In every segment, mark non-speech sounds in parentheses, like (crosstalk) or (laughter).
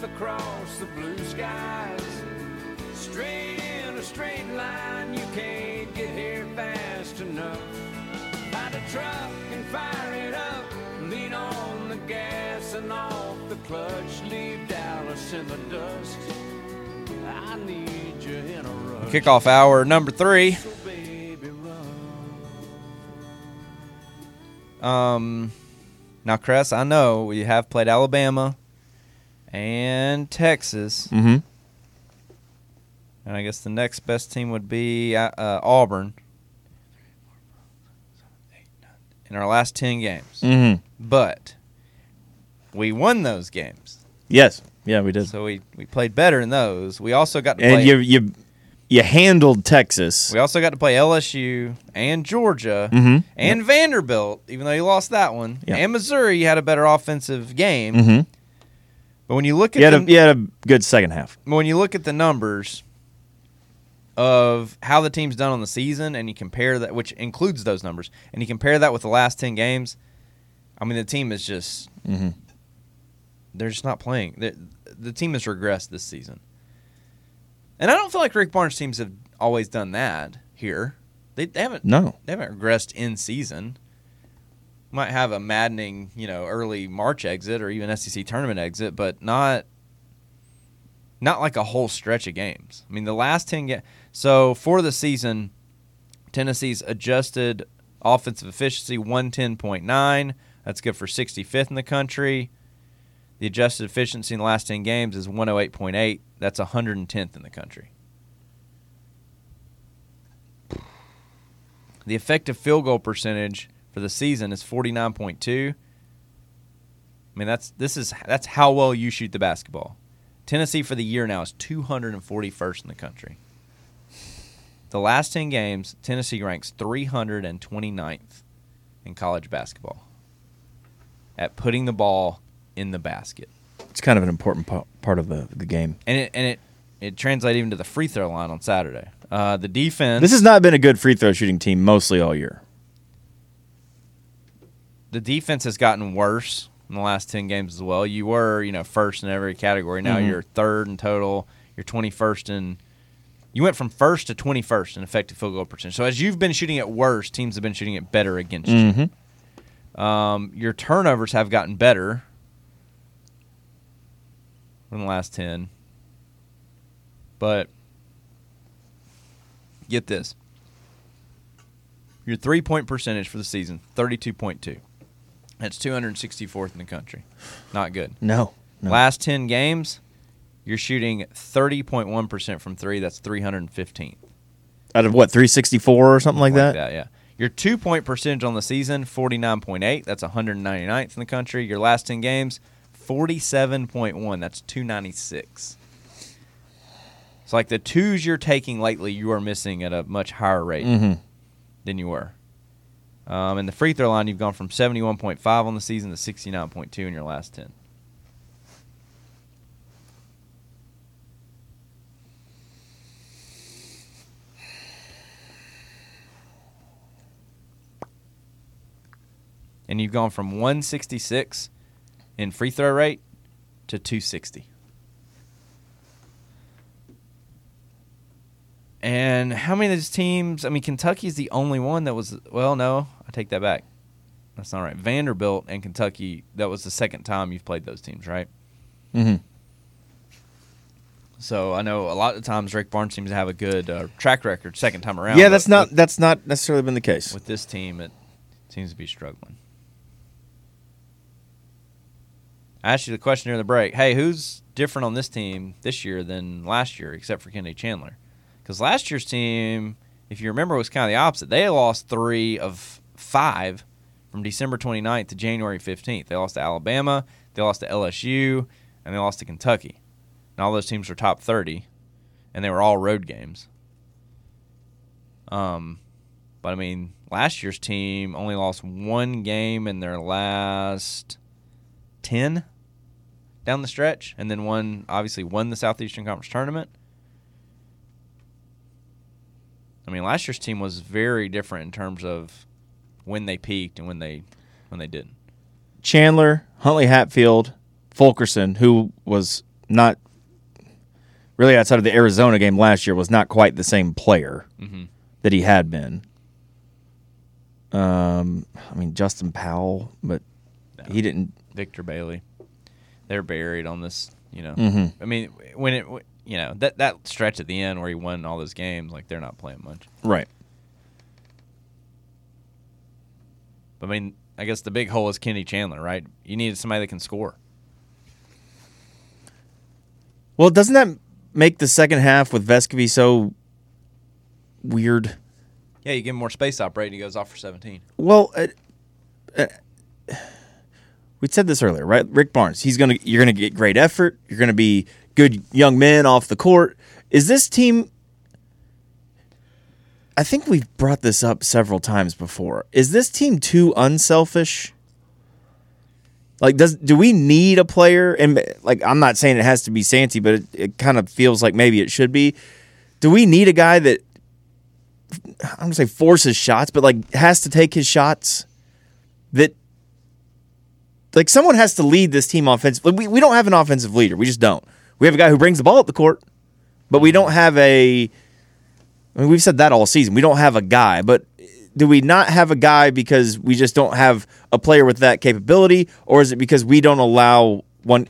life across the blue skies. Straight in a straight line, you can't get here fast enough. Find a truck and fire it up. Lean on the gas and off the clutch. Leave Dallas in the dust. I need you in a rush. Kickoff hour number three. So baby. Um, now, Cress, I know we have played Alabama and Texas, Mm-hmm. and I guess the next best team would be uh, uh, Auburn in our last ten games. Mm-hmm. But we won those games, Yes. Yeah, we did. so we, we played better in those. We also got to and play. you you you handled Texas. we also got to play LSU and Georgia Mhm. and Vanderbilt, even though you lost that one. Yeah. And Missouri, you had a better offensive game. Mm-hmm. But when you look at You had the, a you had a good second half. when you look at the numbers of how the team's done on the season, and you compare that, which includes those numbers, and you compare that with the last ten games, I mean the team is just Mm-hmm. they're just not playing. The, the team has regressed this season, and I don't feel like Rick Barnes teams have always done that here. They, they haven't No. they haven't regressed in season. Might have a maddening, you know, early March exit or even SEC tournament exit, but not not like a whole stretch of games. I mean, the last 10 games. So, for the season, Tennessee's adjusted offensive efficiency 110.9. That's good for 65th in the country. The adjusted efficiency in the last 10 games is 108.8. That's 110th in the country. The effective field goal percentage for the season is 49.2. I mean, that's this is that's how well you shoot the basketball. Tennessee for the year now is 241st in the country. The last 10 games, Tennessee ranks 329th in college basketball at putting the ball in the basket. It's kind of an important pa- part of the, the game. And it and it it translates even to the free throw line on Saturday. Uh, the defense This has not been a good free throw shooting team mostly all year. The defense has gotten worse in the last 10 games as well. You were, you know, first in every category. Now Mhm. you're third in total. You're 21st in you went from first to 21st in effective field goal percentage. So as you've been shooting it worse, teams have been shooting it better against you. Mm-hmm. Um, your turnovers have gotten better in the last 10. But get this. Your three point percentage for the season, 32.2. That's 264th in the country. Not good. No. no. Last 10 games, you're shooting 30.1% from three. That's 315th. Out of what, 364 or something like that? yeah. Your two point percentage on the season, 49.8. That's 199th in the country. Your last 10 games, 47.1. That's 296. It's like the twos you're taking lately, you are missing at a much higher rate Mm-hmm. than you were. Um, and the free throw line, you've gone from 71.5 on the season to 69.2 in your last 10. And you've gone from 166 in free throw rate to 260. And how many of these teams? I mean, Kentucky's the only one that was. Well, no, I take that back. That's not right. Vanderbilt and Kentucky. That was the second time you've played those teams, right? Mm-hmm. So I know a lot of times Rick Barnes seems to have a good uh, track record second time around. Yeah, that's not with, that's not necessarily been the case. with this team. It seems to be struggling. I asked you the question during the break. Hey, who's different on this team this year than last year, except for Kennedy Chandler? Because last year's team, if you remember, was kind of the opposite. They lost three of five from December 29th to January 15th. They lost to Alabama, they lost to LSU, and they lost to Kentucky. And all those teams were top 30, and they were all road games. Um, but I mean, last year's team only lost one game in their last 10 down the stretch, and then one, obviously, won the Southeastern Conference tournament. I mean, last year's team was very different in terms of when they peaked and when they when they didn't. Chandler, Huntley Hatfield, Fulkerson, who was not really outside of the Arizona game last year was not quite the same player that he had been. Um, I mean Justin Powell, but he didn't. Victor Bailey. They're buried on this, you know. Mhm. I mean, when it, you know, that that stretch at the end where he won all those games, like they're not playing much. Right. But I mean, I guess the big hole is Kenny Chandler, right? You needed somebody that can score. Well, doesn't that make the second half with Vescovi so weird? Yeah, you give him more space operating, he goes off for 17. Well, uh, uh, we said this earlier, right? Rick Barnes, he's gonna you're gonna get great effort. You're gonna be good young men off the court. Is this team? I think we've brought this up several times before. Is this team too unselfish? Like, does do we need a player? And like, I'm not saying it has to be Santi, but it, it kind of feels like maybe it should be. Do we need a guy that I'm gonna say forces shots, but like has to take his shots. That like someone has to lead this team offensively. We we don't have an offensive leader. We just don't. We have a guy who brings the ball up the court, but we don't have a. I mean, we've said that all season. We don't have a guy, but do we not have a guy because we just don't have a player with that capability, or is it because we don't allow one?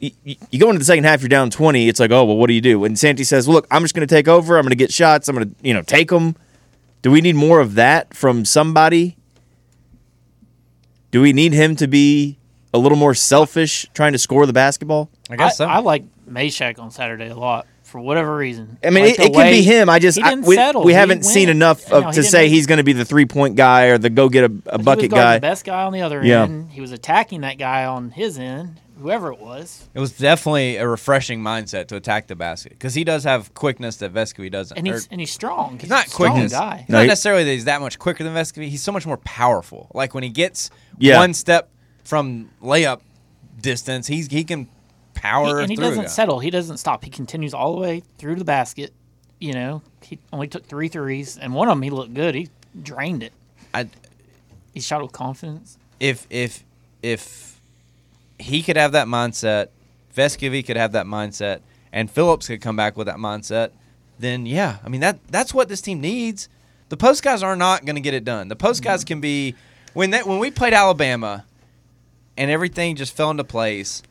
You, you go into the second half, you're down 20. It's like, oh, well, what do you do? And Santi says, well, look, I'm just going to take over. I'm going to get shots. I'm going to, you know, take them. Do we need more of that from somebody? Do we need him to be a little more selfish trying to score the basketball? I guess so. I like Mashack on Saturday a lot for whatever reason. I mean, Like it, the it can way- be him. I just he I, didn't we, settle. we He haven't seen enough of he to say make- he's going to be the three point guy or the go get a, a He was bucket guy. The best guy on the other Yeah. end. He was attacking that guy on his end, whoever it was. it was definitely a refreshing mindset to attack the basket because he does have quickness that Vescovi doesn't. And Or- he's and he's strong. He's He's not a strong quickness. guy. It's No, not he- necessarily that he's that much quicker than Vescovi. He's so much more powerful. Like when he gets Yeah. one step from layup distance, he's he can He- power and he through. doesn't settle. He doesn't stop. He continues all the way through the basket. You know, he only took three threes, and one of them he looked good. He drained it. I, He shot with confidence. if if if he could have that mindset, Vescovi could have that mindset, and Phillips could come back with that mindset, then yeah, I mean that that's what this team needs. The post guys are not going to get it done. The post guys mm-hmm. can be when that when we played Alabama, and everything just fell into place.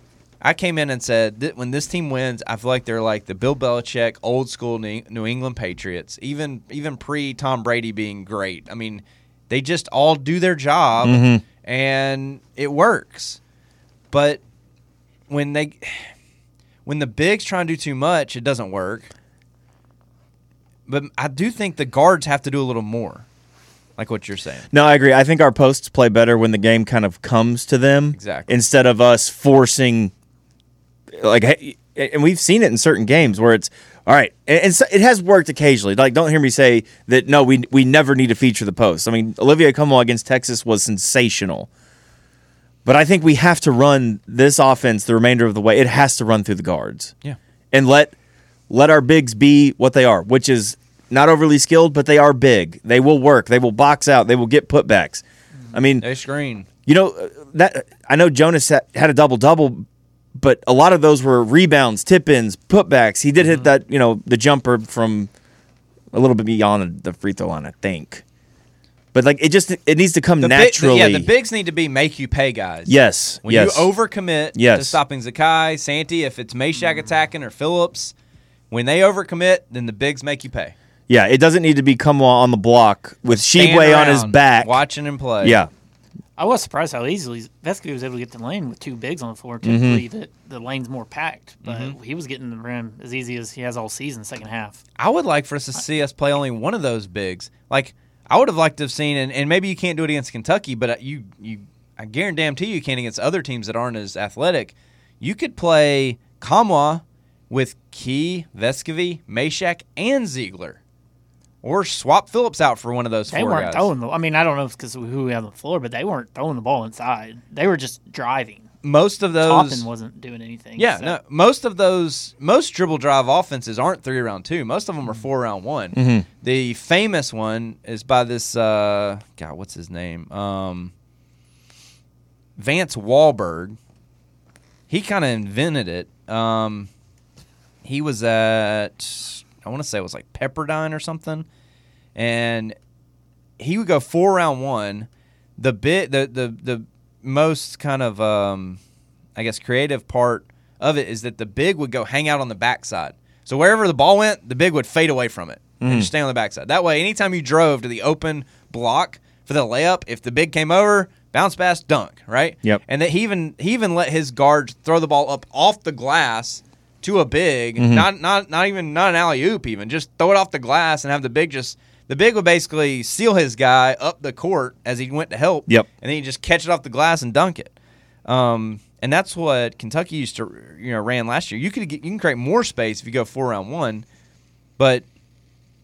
I came in and said that when this team wins, I feel like they're like the Bill Belichick old school New New England Patriots, even even pre Tom Brady being great. I mean, they just all do their job mm-hmm. and it works. But when they when the bigs try and do too much, it doesn't work. But I do think the guards have to do a little more. Like what you're saying. No, I agree. I think our posts play better when the game kind of comes to them. Exactly. Instead of us forcing, like, and we've seen it in certain games where it's all right. And it has worked occasionally. Like, don't hear me say that. No, we we never need to feature the post. I mean, Olivier Nkamhoua against Texas was sensational. But I think we have to run this offense the remainder of the way. It has to run through the guards Yeah. and let let our bigs be what they are, which is not overly skilled, but they are big. They will work. They will box out. They will get putbacks. I mean, They screen. you know that I know Jonas had, had a double double, but a lot of those were rebounds, tip ins, putbacks. He did hit mm-hmm. that, you know, the jumper from a little bit beyond the free throw line, I think. But like it just it needs to come The big- naturally. yeah, the bigs need to be make you pay guys. yes, When yes. you overcommit to Yes. stopping Zakai, Santi, if it's Mashack attacking or Phillips, when they overcommit, then the bigs make you pay. yeah, it doesn't need to be come on the block with Stand on his back. watching him play. Yeah, I was surprised how easily Vescovi was able to get the lane with two bigs on the floor. Mm-hmm. Typically, the, the lane's more packed, but he was getting the rim as easy as he has all season, second half. I would like for us to see us play only one of those bigs. Like I would have liked to have seen, and, and maybe you can't do it against Kentucky, but uh, you you I guarantee you you can against other teams that aren't as athletic. You could play Nkamhoua with Key, Vescovi, Mashack, and Zeigler, or swap Phillips out for one of those They four weren't guys. throwing the. I mean, I don't know if it's because who we have on the floor, but they weren't throwing the ball inside. They were just driving. Most of those, Toppin wasn't doing anything. yeah, so- no, most of those, most dribble drive offenses aren't three round two. Most of them are four round one. The famous one is by this uh, God, what's his name? Um, Vance Walberg. he kind of invented it. Um, he was at I want to say it was like Pepperdine or something, and he would go four round one. The bit the the the most kind of um, I guess creative part of it is that the big would go hang out on the backside. So wherever the ball went, the big would fade away from it and just stay on the backside. That way, anytime you drove to the open block for the layup, if the big came over, bounce pass, dunk, right? Yep. And that he even he even let his guards throw the ball up off the glass to a big, Mm-hmm. not not not even not an alley oop, even just throw it off the glass and have the big just the big would basically seal his guy up the court as he went to help. Yep. And then he just catch it off the glass and dunk it. Um, and that's what Kentucky used to you know ran last year. You could get, you can create more space if you go four round one, but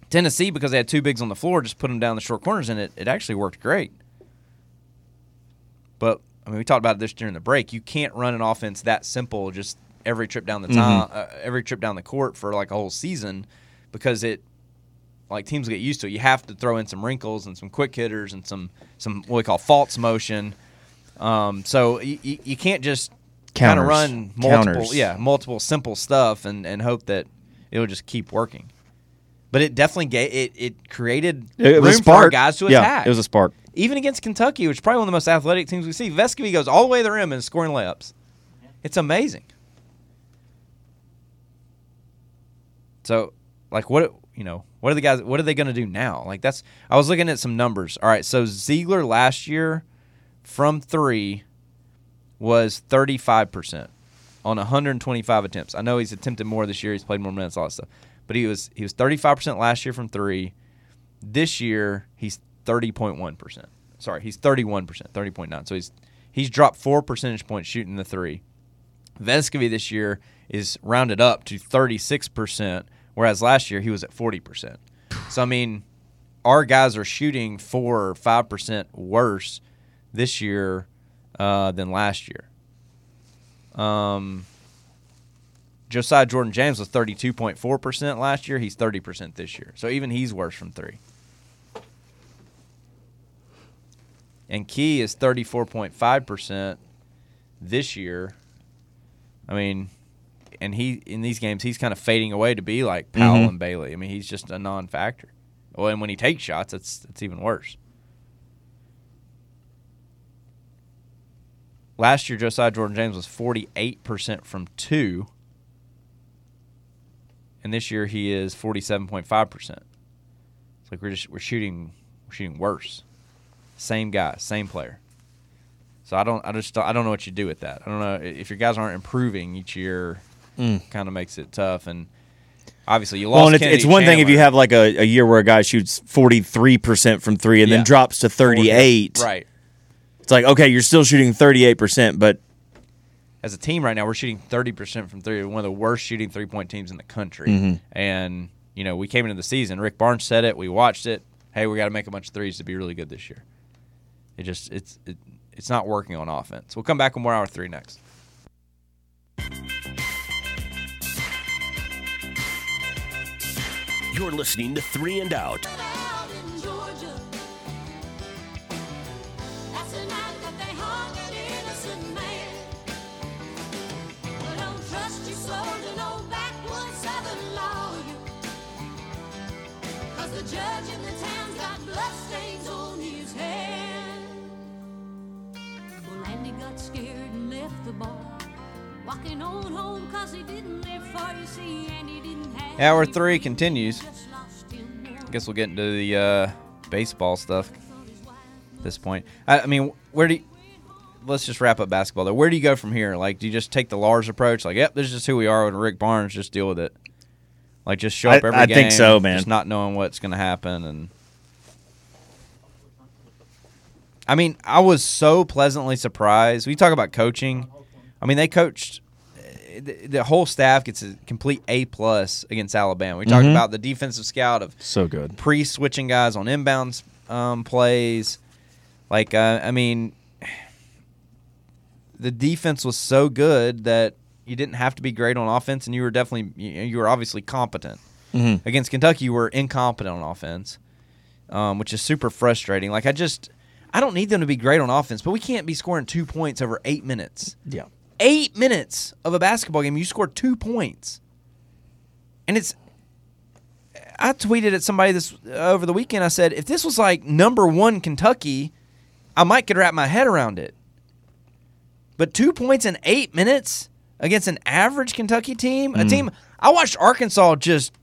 Tennessee because they had two bigs on the floor, just put them down the short corners, and it, it actually worked great. But I mean, we talked about this during the break. You can't run an offense that simple, just every trip down the time, uh, every trip down the court for like a whole season, because it like teams get used to it. You have to throw in some wrinkles and some quick hitters and some some what we call false motion. Um, so you, you, you can't just kind of run multiple, Counters. yeah, multiple simple stuff and, and hope that it'll just keep working. But it definitely gave it, it created It room was for guys to yeah, attack. it was a spark. Even against Kentucky, which is probably one of the most athletic teams we see. Vescovi goes all the way to the rim and scoring layups. It's amazing. So, like, what you know, what are the guys? What are they going to do now? Like, that's. I was looking at some numbers. All right, so Zeigler last year from three was thirty five percent on one hundred and twenty five attempts. I know he's attempted more this year. He's played more minutes, all that stuff. But he was he was thirty five percent last year from three. This year he's thirty point one percent. Sorry, he's thirty one percent, thirty point nine. So he's he's dropped four percentage points shooting the three. Vescovi this year is rounded up to 36%, whereas last year he was at 40%. So, I mean, our guys are shooting 4 or 5% worse this year uh, than last year. Um, Josiah Jordan James was 32.4% last year. He's 30% this year. So, even he's worse from three. And Key is 34.5% this year. I mean, and he in these games he's kind of fading away to be like Powell Mhm. and Bailey. I mean, he's just a non-factor. Well, and when he takes shots, it's it's even worse. Last year, Josiah Jordan James was forty-eight percent from two, and this year he is forty-seven point five percent. It's like we're just we're shooting we're shooting worse. Same guy, same player. So I don't I just I don't know what you do with that. I don't know if your guys aren't improving each year. Kind of makes it tough, and obviously you lost. Well, it's, it's one thing if you have like a, a year where a guy shoots 43% from three and Yeah. then drops to 38. right. It's like, okay, you're still shooting 38%, but as a team right now, we're shooting 30% from three. We're one of the worst shooting three point teams in the country. Mm-hmm. And, you know, we came into the season. Rick Barnes said it. We watched it. Hey, we got to make a bunch of threes to be really good this year. It just, it's, it, it's not working on offense. We'll come back with more hour three next. You're listening to Three and Out. Hour any three friends, continues. just lost him one. I guess we'll get into the uh, baseball stuff at this point. I, I mean, where do you, let's just wrap up basketball though. Where do you go from here? Like, do you just take the Lars approach? Like, yep, this is just who we are with Rick Barnes. Just deal with it. Like, just show I- up every I game. think so, man. Just not knowing what's going to happen, and I mean, I was so pleasantly surprised. We talk about coaching. I mean, they coached. The, the whole staff gets a complete A plus against Alabama. We talked Mhm. about the defensive scout of so good. pre switching guys on inbounds um, plays. Like, uh, I mean, the defense was so good that you didn't have to be great on offense, and you were definitely you, were obviously competent. Mhm. Against Kentucky, you were incompetent on offense, um, which is super frustrating. Like, I just I don't need them to be great on offense, but we can't be scoring two points over eight minutes. Yeah. Eight minutes of a basketball game, you score two points, and it's. I tweeted at somebody this uh, over the weekend. I said, if this was like number one Kentucky, I might could wrap my head around it. But two points in eight minutes against an average Kentucky team, a hmm. team I watched Arkansas just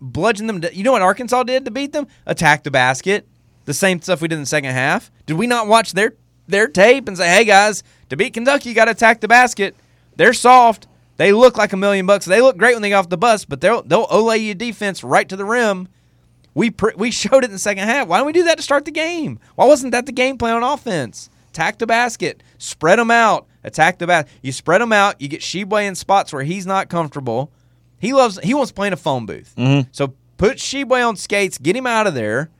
bludgeon them. To, you know what Arkansas did to beat them? Attack the basket. The same stuff we did in the second half. Did we not watch their their tape and say, "Hey guys, to beat Kentucky, you got to attack the basket." They're soft. They look like a million bucks. They look great when they get off the bus, but they'll they'll olay you defense right to the rim. We pr- we (laughs) showed it in the second half. Why don't we do that to start the game? Why wasn't that the game plan on offense? Attack the basket, spread them out, attack the basket. You spread them out. You get Tshiebwe in spots where he's not comfortable. He loves. He wants to play in a phone booth. Mm-hmm. So put Tshiebwe on skates, get him out of there,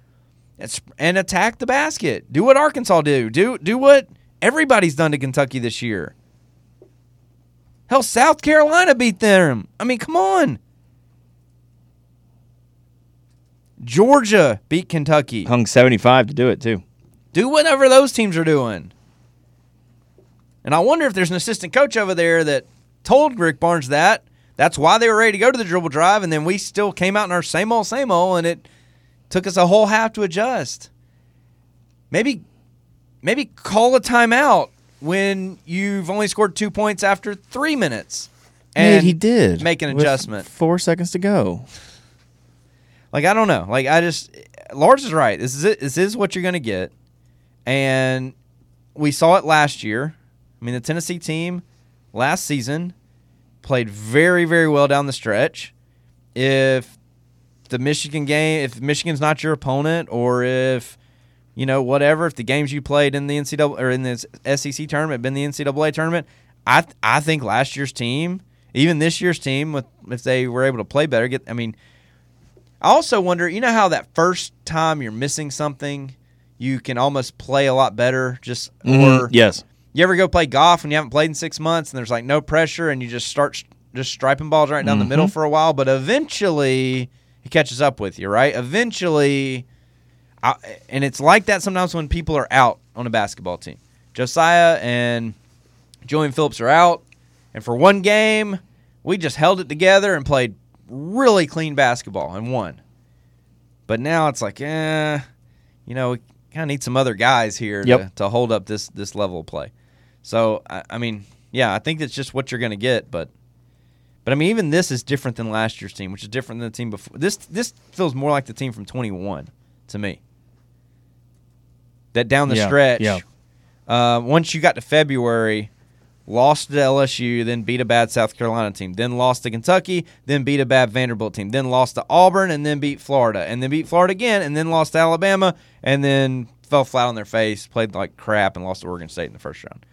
and, attack the basket. Do what Arkansas do. Do do what everybody's done to Kentucky this year. Hell, South Carolina beat them. I mean, come on. Georgia beat Kentucky. Hung 75 to do it, too. Do whatever those teams are doing. And I wonder if there's an assistant coach over there that told Rick Barnes that. That's why they were ready to go to the dribble drive, and then we still came out in our same old, same old, and it took us a whole half to adjust. Maybe, maybe call a timeout when you've only scored two points after three minutes. Nate, he did. make an adjustment. Four seconds to go. Like I don't know. Like I just Lars is right. This is it. This is what you're going to get, and we saw it last year. I mean, the Tennessee team last season played very, very well down the stretch. If the Michigan game, if Michigan's not your opponent, or if you know whatever, if the games you played in the NCAA or in the SEC tournament been the NCAA tournament, I th- I think last year's team, even this year's team, with if they were able to play better, get. I mean, I also wonder, you know how that first time you're missing something, you can almost play a lot better. Just mm-hmm. or yes. you ever go play golf and you haven't played in six months and there's like no pressure and you just start just striping balls right down the mm-hmm. middle for a while, but eventually he catches up with you, right? Eventually, I, and it's like that sometimes when people are out on a basketball team. Josiah and Julian Phillips are out, and for one game, we just held it together and played really clean basketball and won. But now it's like, eh, you know, we kind of need some other guys here to, to hold up this this level of play. So I, I mean, yeah, I think that's just what you're going to get. But but I mean, even this is different than last year's team, which is different than the team before. This this feels more like the team from 21 to me. That down the Yeah, stretch, yeah. uh, once you got to February, lost to LSU, then beat a bad South Carolina team, then lost to Kentucky, then beat a bad Vanderbilt team, then lost to Auburn, and then beat Florida, and then beat Florida again, and then lost to Alabama, and then fell flat on their face, played like crap, and lost to Oregon State in the first round.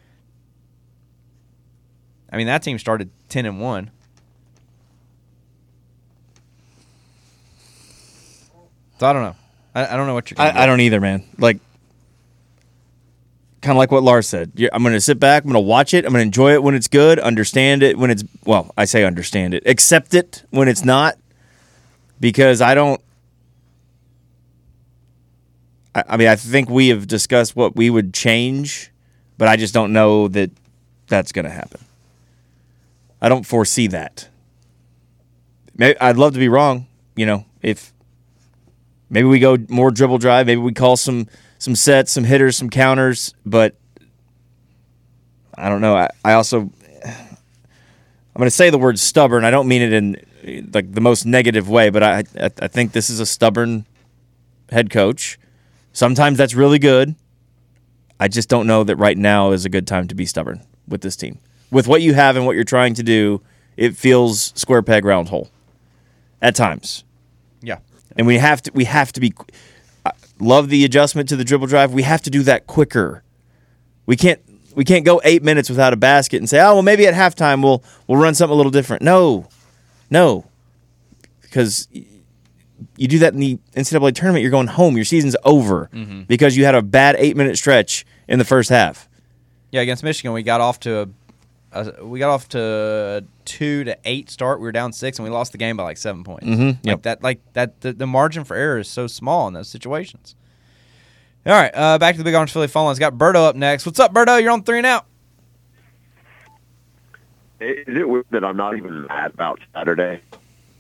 I mean, that team started ten and one. So I don't know. I, I don't know what you're. Gonna I, I don't either, man. Like, kind of like what Lars said. You're, I'm going to sit back. I'm going to watch it. I'm going to enjoy it when it's good. Understand it when it's well. I say understand it. Accept it when it's not, because I don't. I, I mean, I think we have discussed what we would change, but I just don't know that that's going to happen. I don't foresee that. May I'd love to be wrong. You know, if Maybe we go more dribble drive. Maybe we call some some sets, some hitters, some counters. But I don't know. I, I also I'm going to say the word stubborn. I don't mean it in like the most negative way, but I I, I think this is a stubborn head coach. Sometimes that's really good. I just don't know that right now is a good time to be stubborn with this team. With what you have and what you're trying to do, it feels square peg round hole at times Yeah. And we have to we have to be I love the adjustment to the dribble drive. We have to do that quicker. We can't we can't go eight minutes without a basket and say oh well maybe at halftime we'll we'll run something a little different. No. No. Because you do that in the ncaa tournament you're going home. Your season's over mm-hmm. because you had a bad eight minute stretch in the first half. Yeah, against Michigan, we got off to a, a we got off to two to eight start. We were down six, and we lost the game by like seven points. Mm-hmm. Like that, like that. The, the margin for error is so small in those situations. All right, uh, back to the Big Orange Philly phone lines. Got Berto up next. What's up, Berto? You're on three and out. Is it weird that I'm not even mad about Saturday?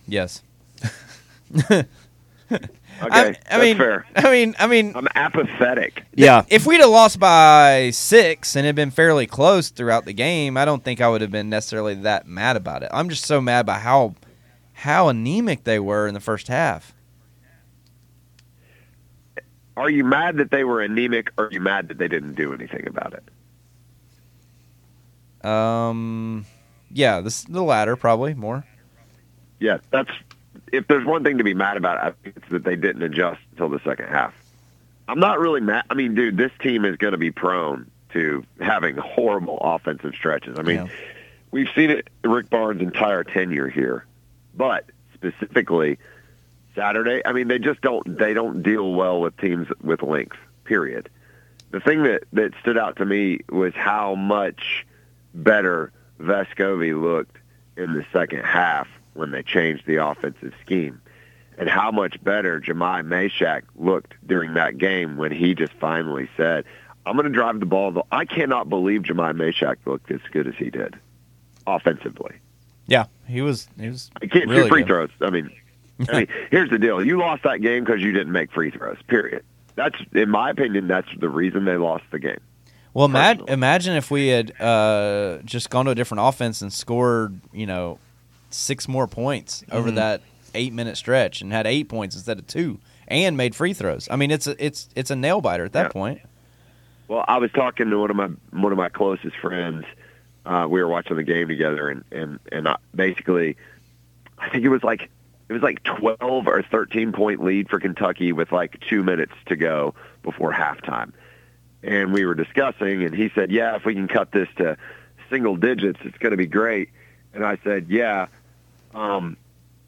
Yes. (laughs) Okay, I, I that's mean, fair. I mean, I mean, I'm apathetic. Yeah. if we'd have lost by six and had been fairly close throughout the game, I don't think I would have been necessarily that mad about it. I'm just so mad by how how anemic they were in the first half. Are you mad that they were anemic, or are you mad that they didn't do anything about it? Um, yeah, this the latter probably more. Yeah, that's if there's one thing to be mad about, I think it's that they didn't adjust until the second half. I'm not really mad. I mean, dude, this team is going to be prone to having horrible offensive stretches. I mean, Yeah. we've seen it Rick Barnes' entire tenure here, but specifically Saturday. I mean, they just don't they don't deal well with teams with length. Period. The thing that that stood out to me was how much better Vescovi looked in the second half when they changed the offensive scheme, and how much better Jahmai Mashack looked during that game when he just finally said, "I'm going to drive the ball." I cannot believe Jahmai Mashack looked as good as he did offensively. Yeah, he was he was I can't really shoot free good. throws. I mean, I mean, (laughs) here's the deal: you lost that game because you didn't make free throws. Period. That's, in my opinion, that's the reason they lost the game. Well, personally. imagine if we had uh, just gone to a different offense and scored, you know, six more points Mm-hmm. over that eight minute stretch and had eight points instead of two and made free throws. I mean, it's a, it's it's a nail biter at that Yeah. point. Well, I was talking to one of my one of my closest friends. Uh, we were watching the game together, and and and I, basically, I think it was like it was like twelve or thirteen point lead for Kentucky with like two minutes to go before halftime, and we were discussing, and he said, "Yeah, if we can cut this to single digits, it's going to be great." And I said, "Yeah, um,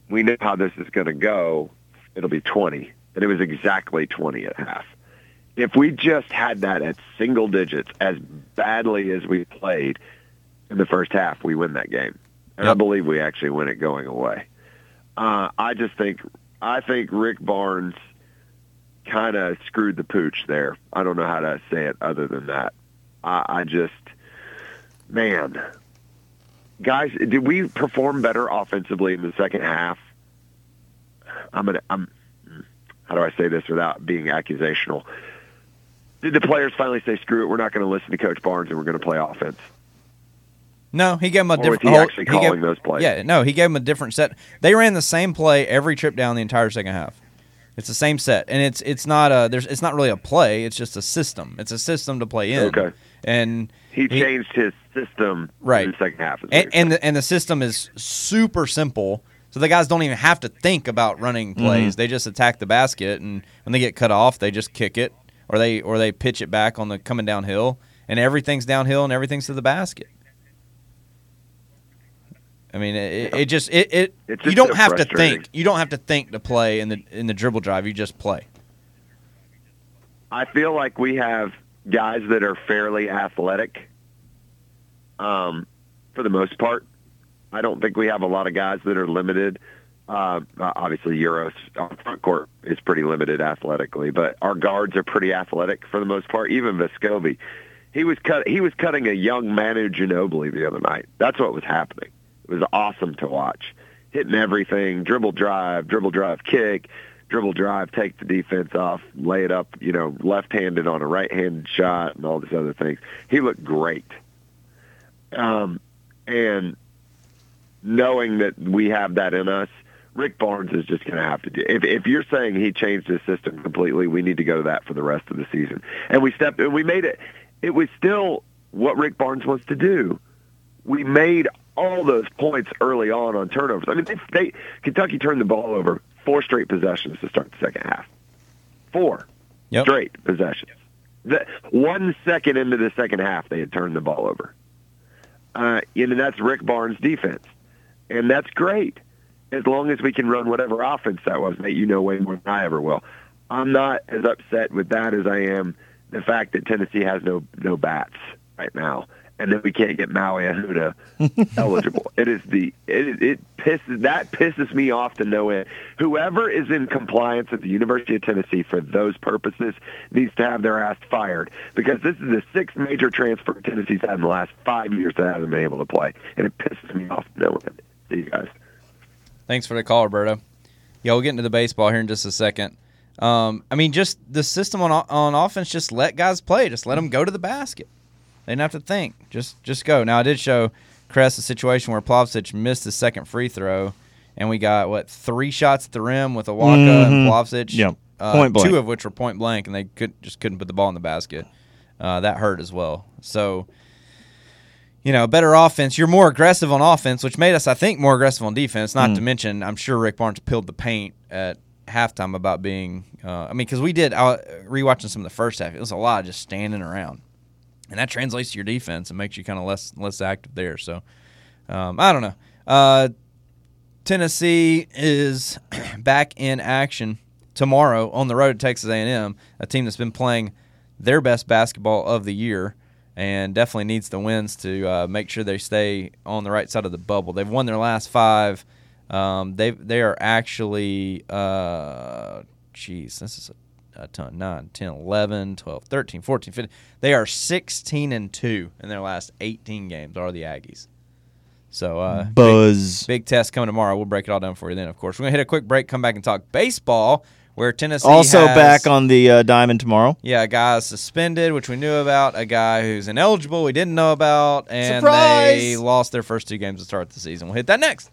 we know how this is going to go. It'll be twenty, and it was exactly twenty at half." if we just had that at single digits as badly as we played in the first half, we win that game. And I believe we actually win it going away. Uh, I just think I think Rick Barnes kind of screwed the pooch there. I don't know how to say it other than that. I, I just, man, guys, did we perform better offensively in the second half? I'm gonna, I'm, how do I say this without being accusational? Did the players finally say, "Screw it, we're not going to listen to Coach Barnes and we're going to play offense"? No, he gave him a Or was different. he whole- actually calling gave- those plays? Yeah, no, he gave him a different set. They ran the same play every trip down the entire second half. It's the same set, and it's it's not a there's it's not really a play. It's just a system. It's a system to play in. Okay. and He changed his system Right. in the second half. and, and the and the system is super simple. So the guys don't even have to think about running mm-hmm. plays. They just attack the basket, and when they get cut off, they just kick it, or they or they pitch it back on the coming downhill, and everything's downhill and everything's to the basket. I mean, it, it just it, it you don't so have to think. You don't have to think to play in the in the dribble drive. You just play. I feel like we have guys that are fairly athletic, um, for the most part. I don't think we have a lot of guys that are limited. Uh, obviously, Euros our front court is pretty limited athletically, but our guards are pretty athletic for the most part. Even Vescovi, he was cut. He was cutting a young Manu Ginobili the other night. That's what was happening. Was awesome to watch, hitting everything, dribble drive, dribble drive kick, dribble drive, take the defense off, lay it up, you know, left-handed on a right-handed shot, and all these other things. He looked great. Um, and knowing that we have that in us, Rick Barnes is just going to have to do. If if you're saying he changed his system completely, we need to go to that for the rest of the season. And we stepped and we made it. It was still what Rick Barnes wants to do. We made all those points early on on turnovers. I mean, they, they Kentucky turned the ball over four straight possessions to start the second half. Four Yep. straight possessions. The, one second into the second half, they had turned the ball over. Uh, and that's Rick Barnes' defense, and that's great as long as we can run whatever offense that was. Nate, you know way more than I ever will. I'm not as upset with that as I am the fact that Tennessee has no no bats right now, and then we can't get Maui Ahuna eligible. It is the it it pisses that pisses me off to no end. Whoever is in compliance at the University of Tennessee for those purposes needs to have their ass fired because this is the sixth major transfer Tennessee's had in the last five years that hasn't been able to play, and it pisses me off to no end. See you guys. Thanks for the call, Roberto. Yeah, we'll get into the baseball here in just a second. Um, I mean, just the system on on offense, just let guys play. Just let them go to the basket. They didn't have to think. Just just go. Now I did show Crest a situation where Plavsic missed his second free throw, and we got what three shots at the rim with Awaka and Mhm. Plavsic. Yep. uh, Point blank. Two of which were point blank, and they could just couldn't put the ball in the basket. Uh, that hurt as well. So you know, better offense. You're more aggressive on offense, which made us, I think, more aggressive on defense. Not Mm. to mention, I'm sure Rick Barnes peeled the paint at halftime about being. Uh, I mean, because we did. I rewatching some of the first half. It was a lot of just standing around, and that translates to your defense and makes you kind of less less active there. So, um, I don't know. Uh, Tennessee is (clears throat) back in action tomorrow on the road at Texas A&M, a team that's been playing their best basketball of the year and definitely needs the wins to uh, make sure they stay on the right side of the bubble. They've won their last five. Um, they they are actually, uh, this is a, a ton. 9, 10, 11, 12, 13, 14, 15. They are 16 and 2 in their last 18 games, are the Aggies. So, uh, big- Buzz. Big test coming tomorrow. We'll break it all down for you then, of course. We're going to hit a quick break, come back and talk baseball, where Tennessee Also has- back on the uh, diamond tomorrow. Yeah, a guy is suspended, which we knew about. A guy who's ineligible, we didn't know about. And Surprise! they lost their first two games to start the season. We'll hit that next.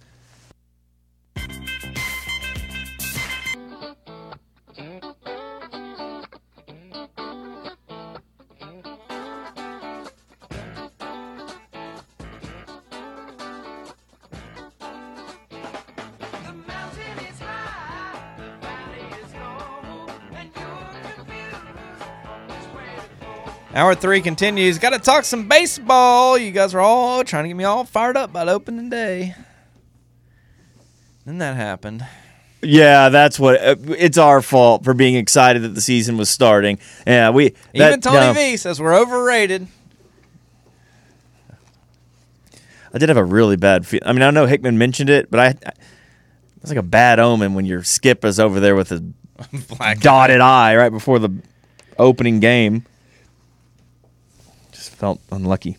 Hour three continues. Got to talk some baseball. You guys are all trying to get me all fired up about opening day. Then that happened. Yeah, that's what. Uh, it's our fault for being excited that the season was starting. Yeah, we Even that, Tony no, V says we're overrated. I did have a really bad feel. I mean, I know Hickman mentioned it, but I, I it's like a bad omen when your skip is over there with a (laughs) Black dotted eye right before the opening game. Felt unlucky.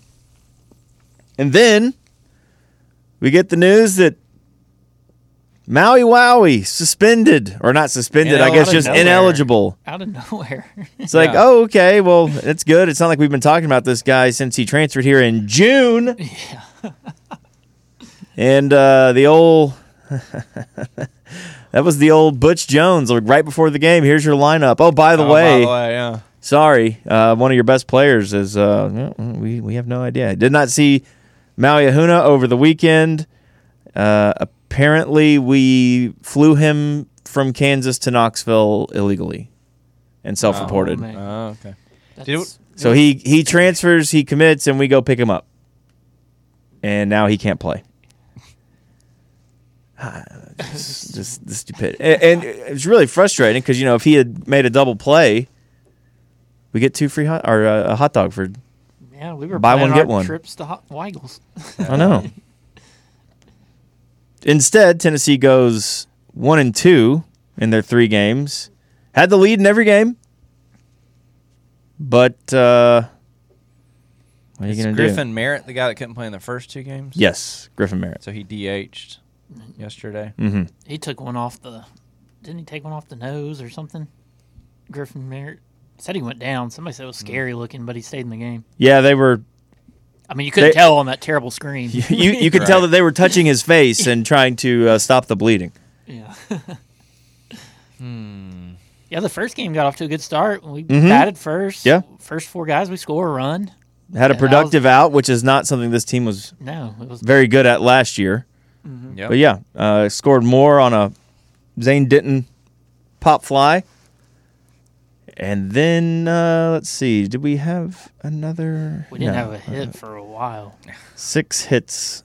And then we get the news that Maui Wowie suspended, or not suspended, I guess just nowhere. ineligible. out of nowhere. (laughs) It's like, Yeah. oh, okay, well, it's good. It's not like we've been talking about this guy since he transferred here in June. (laughs) Yeah. and uh, the old. (laughs) that was the old Butch Jones, like right before the game. Here's your lineup. Oh, by the Oh, way, by the way, yeah. Sorry, uh, one of your best players is. Uh, we we have no idea. Did not see Maui Ahuna over the weekend. Uh, apparently, we flew him from Kansas to Knoxville illegally, and self-reported. man. Oh, okay. That's- So he he transfers, he commits, and we go pick him up. And now he can't play. (sighs) just, just the stupid, and, and it's really frustrating because you know if he had made a double play, we get two free hot or uh, a hot dog for. yeah, we were Buy one, get our one. trips to Hot Weigels. I know. Instead, Tennessee goes one and two in their three games. Had the lead in every game, but uh, what are you Is going to do? Griffin Merritt the guy that couldn't play in the first two games? Yes, Griffin Merritt. So he DH'd yesterday. hmm he took one off the. Didn't he take one off the nose or something? Griffin Merritt said he went down. Somebody said it was Hmm. scary looking, but he stayed in the game. Yeah, they were. I mean, you couldn't They- tell on that terrible screen. (laughs) You you could (laughs) tell that they were touching his face and trying to uh, stop the bleeding. Yeah. (laughs) Hmm. Yeah, the first game got off to a good start. We Mhm. batted first. Yeah. First four guys, we score a run. Had a Yeah, that was- productive out, which is not something this team was No, it was very good at last year. Yep. But yeah, uh, scored more on a Zane Denton pop fly. And then uh, let's see, did we have another? we didn't No. have a hit for a while. Six hits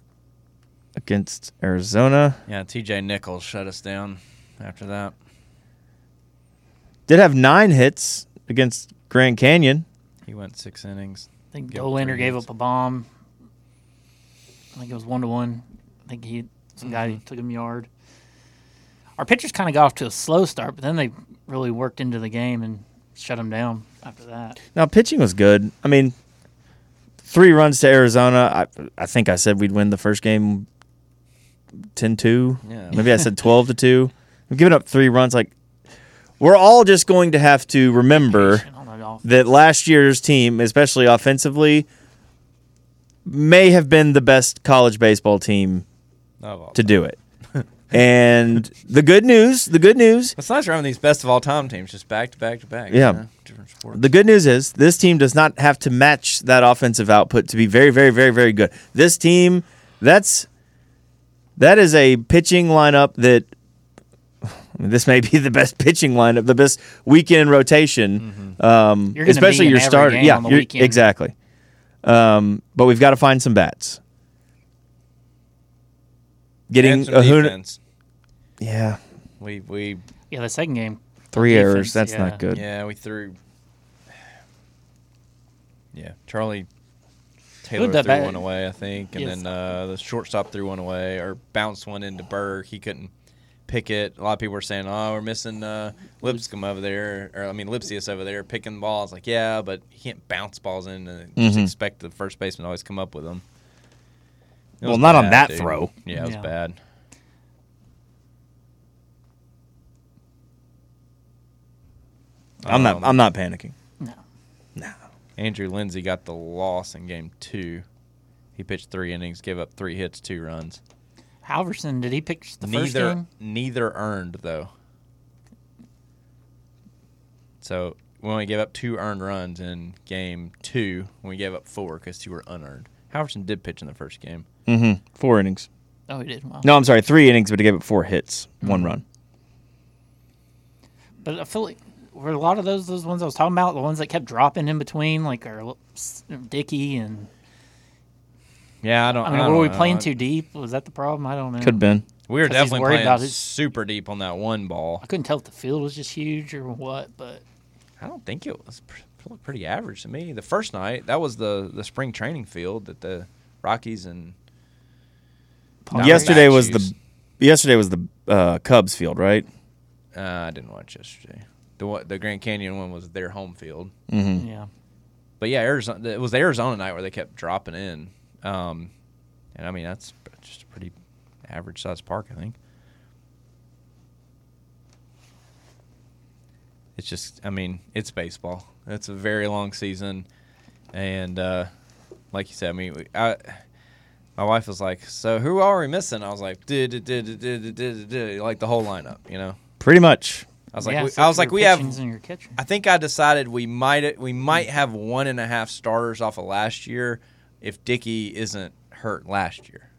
against Arizona. Yeah, TJ Nichols shut us down after that. Did have nine hits against Grand Canyon. He went six innings. I think Give Dollander gave up a bomb. I think it was one to one. I think he some guy Mm-hmm. took him yard. Our pitchers kind of got off to a slow start, but then they really worked into the game and shut him down after that. Now pitching was good. I mean, three runs to Arizona. I I think I said we'd win the first game 10-2. Yeah. Maybe I said 12 to 2. We've given up three runs like we're all just going to have to remember Patient on the offense. that last year's team, especially offensively, may have been the best college baseball team to do it. And the good news, the good news, It's nice having these best of all time teams just back to back to back. you Yeah. know, different sports. the good news is this team does not have to match that offensive output to be very, very, very, very good. This team, that's that is a pitching lineup that I (laughs) mean, this may be the best pitching lineup, the best weekend rotation. Um, You're especially be in your every starter. Yeah, on the you're- exactly. Um, but we've got to find some bats. Getting And some Ahuna, defense. Yeah, We we yeah, the second game. three Defense, errors. That's yeah. not good. yeah we threw. Yeah, Charlie Taylor threw bad. one away, I think, and Yes. then uh, the shortstop threw one away or bounced one into Burke. He couldn't pick it. A lot of people were saying, "Oh, we're missing uh, Lipscomb over there," or I mean Lipcius over there picking the balls. Like, yeah, but he can't bounce balls in and just Mhm. expect the first baseman to always come up with them. Well, was not on that dude. throw. Yeah, it was Yeah. bad. I'm not. Um, I'm not panicking. No. No. Andrew Lindsey got the loss in game two. He pitched three innings, gave up three hits, two runs. Halvorsen, did he pitch the first neither game? neither earned though. So we only gave up two earned runs in game two. When we gave up four because two were unearned. Halvorsen did pitch in the first game. Mm-hmm. Four innings. Oh, he did. Wow. No, I'm sorry, three innings, but he gave up four hits, one run. But I feel like were a lot of those those ones I was talking about the ones that kept dropping in between, like our Dickey and Yeah, I don't. I mean, I were don't we know. playing too deep? Was that the problem? I don't know. Could have been. We were definitely playing about his- super deep on that one ball. I couldn't tell if the field was just huge or what, but I don't think it was looked pretty average to me. The first night, that was the the spring training field that the Rockies and Not yesterday was Matthews. the yesterday was the uh, Cubs field, right? uh, I didn't watch yesterday. The one, the Grand Canyon one was their home field. Mm-hmm. yeah. But yeah, Arizona. It was the Arizona night where they kept dropping in, um, and I mean that's just a pretty average sized park, I think. It's just, I mean, it's baseball. It's a very long season, and uh, like you said, I mean, we- I, my wife was like, "So who are we missing?" I was like, "Did did did did did did like the whole lineup," you know. Pretty much. I was like, yeah, we, I was like, we have pitchings and your catcher. I think I decided we might we might have one and a half starters off of last year if Dickey isn't hurt last year.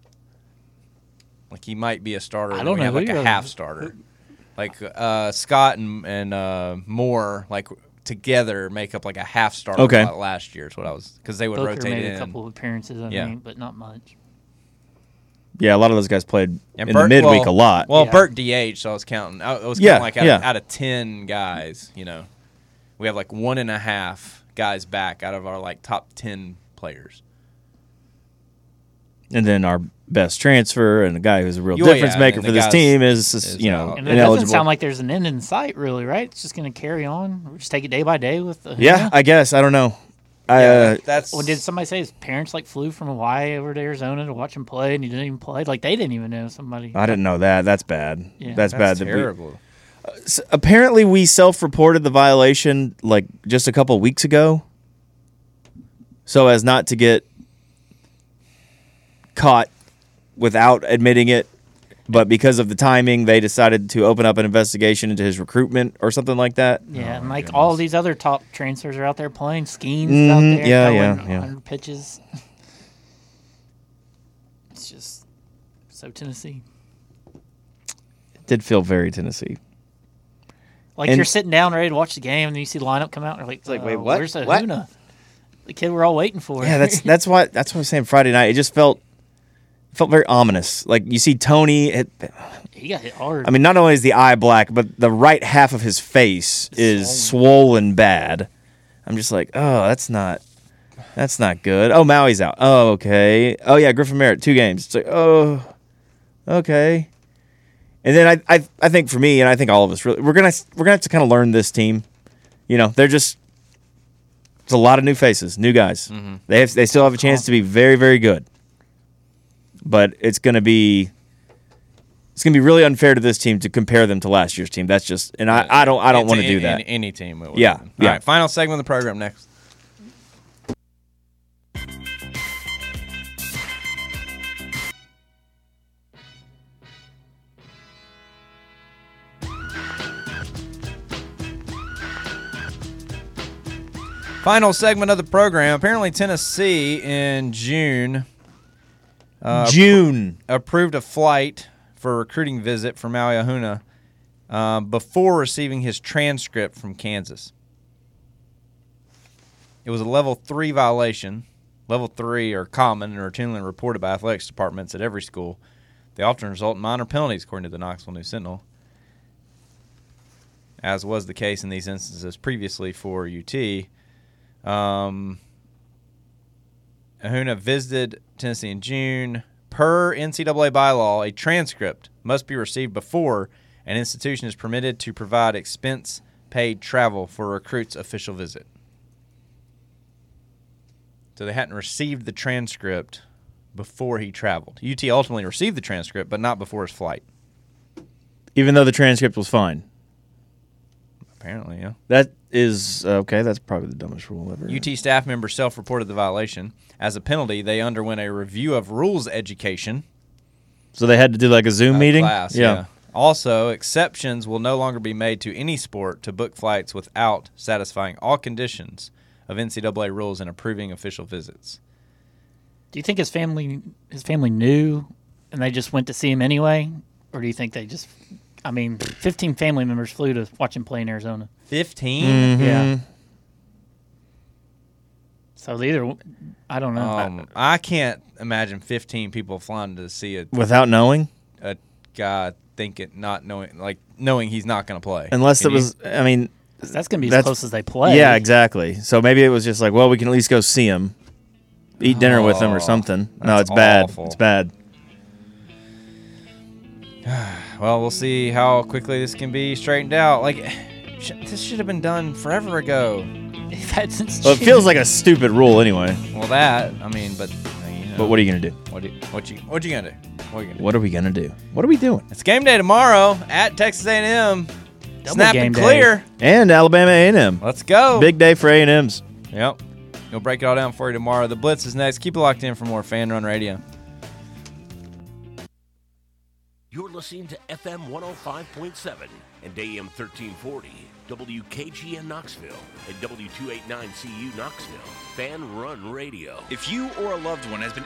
Like he might be a starter. I don't we know have like a half starter. Like uh, Scott and and uh, Moore like together make up like a half starter. Okay. Last year is what I was because they would Booker rotate made in. a couple of appearances, I Yeah. think, but not much. Yeah, a lot of those guys played And in Burt- the midweek well- a lot. Well, Yeah. Burke DH, so I was counting. I I was counting Yeah, like out, yeah. of, out of ten guys, you know, we have like one and a half guys back out of our like top ten players. and then our best transfer and the guy who's a real oh, Yeah, difference yeah, maker for this team is, is, is you know. Uh, and it ineligible. doesn't sound like there's an end in sight, really, right? It's just going to carry on. We just take it day by day with uh, the. yeah, I guess I don't know. I, Yeah, uh, that's Well, did somebody say his parents like flew from Hawaii over to Arizona to watch him play, and he didn't even play? Like they didn't even know somebody. I didn't know that. That's bad. Yeah. that's, bad. that's that we- terrible. S- apparently, we self-reported the violation like just a couple weeks ago, so as not to get caught without admitting it. But because of the timing, they decided to open up an investigation into his recruitment or something like that. Yeah, Oh, and my like all these other top transfers are out there playing. Skenes out Mhm, there, yeah, yeah, yeah. 100 pitches. (laughs) It's just so Tennessee. It did feel very Tennessee. Like And- you're sitting down ready to watch the game, and then you see the lineup come out, and you're like, like, uh, wait, what? Where's the What? Huna? The kid we're all waiting for. Yeah, that's (laughs) that's why that's what I'm saying Friday night. It just felt felt very ominous. Like you see Tony. It, he got hit hard. I mean, not only is the eye black, but the right half of his face is swollen bad. I'm just like, oh, that's not That's not good. Oh, Maui's out. Oh, okay. Oh yeah, Griffin Merritt, two games. It's like, oh, okay. And then I, I, I think for me, and I think all of us, really, we're gonna we're gonna have to kind of learn this team. You know, they're just it's a lot of new faces, new guys. Mm-hmm. They have they still have a chance to be very very good, but it's gonna be it's gonna be really unfair to this team to compare them to last year's team. That's just, and I, I don't I don't want to do that. any team. Would. Yeah, All yeah. right, final segment of the program next. Final segment of the program. Apparently, Tennessee in June uh, June. approved a flight for a recruiting visit for Maui Ahuna um, before receiving his transcript from Kansas. It was a level three violation. Level three are common and routinely reported by athletics departments at every school. They often result in minor penalties, according to the Knoxville News Sentinel, as was the case in these instances previously for UT. Um, Ahuna visited Tennessee in June. Per NCAA bylaw, a transcript must be received before an institution is permitted to provide expense paid travel for a recruit's official visit. So they hadn't received the transcript before he traveled. UT ultimately received the transcript, but not before his flight. Even though the transcript was fine. Apparently, yeah. That is okay. That's probably the dumbest rule ever. UT staff member self reported the violation. As a penalty, they underwent a review of rules education. So they had to do like a Zoom uh, meeting. class, yeah. Also, exceptions will no longer be made to any sport to book flights without satisfying all conditions of NCAA rules and approving official visits. Do you think his family his family knew and they just went to see him anyway, or do you think they just? I mean, fifteen family members flew to watch him play in Arizona. 15? Mm-hmm. Yeah. So either I don't know. Um, I can't imagine 15 people flying to see it without knowing, a guy thinking, not knowing, like, knowing he's not going to play. unless Can it was. I mean, that's gonna be as close as they play. yeah, exactly. So maybe it was just like, well, we can at least go see him, eat dinner with him Oh, or something. No, that's it's bad. It's bad. (sighs) (sighs) Well, we'll see how quickly this can be straightened out. Like, sh- this should have been done forever ago. They've had since Well, it feels like a stupid rule anyway. Well, that I mean, but you know, But what are you gonna do? what do you, what you what you gonna do? What you gonna do? What are we gonna do? What are we doing? It's game day tomorrow at Texas A&M. Double Snap game and day. clear. And Alabama A&M. Let's go. Big day for A&M's. Yep. We'll break it all down for you tomorrow. The Blitz is next. Keep it locked in for more Fan Run Radio. You're listening to FM 105.7 and AM 1340, WKGN Knoxville, and W289CU Knoxville. Fan Run Radio. If you or a loved one has been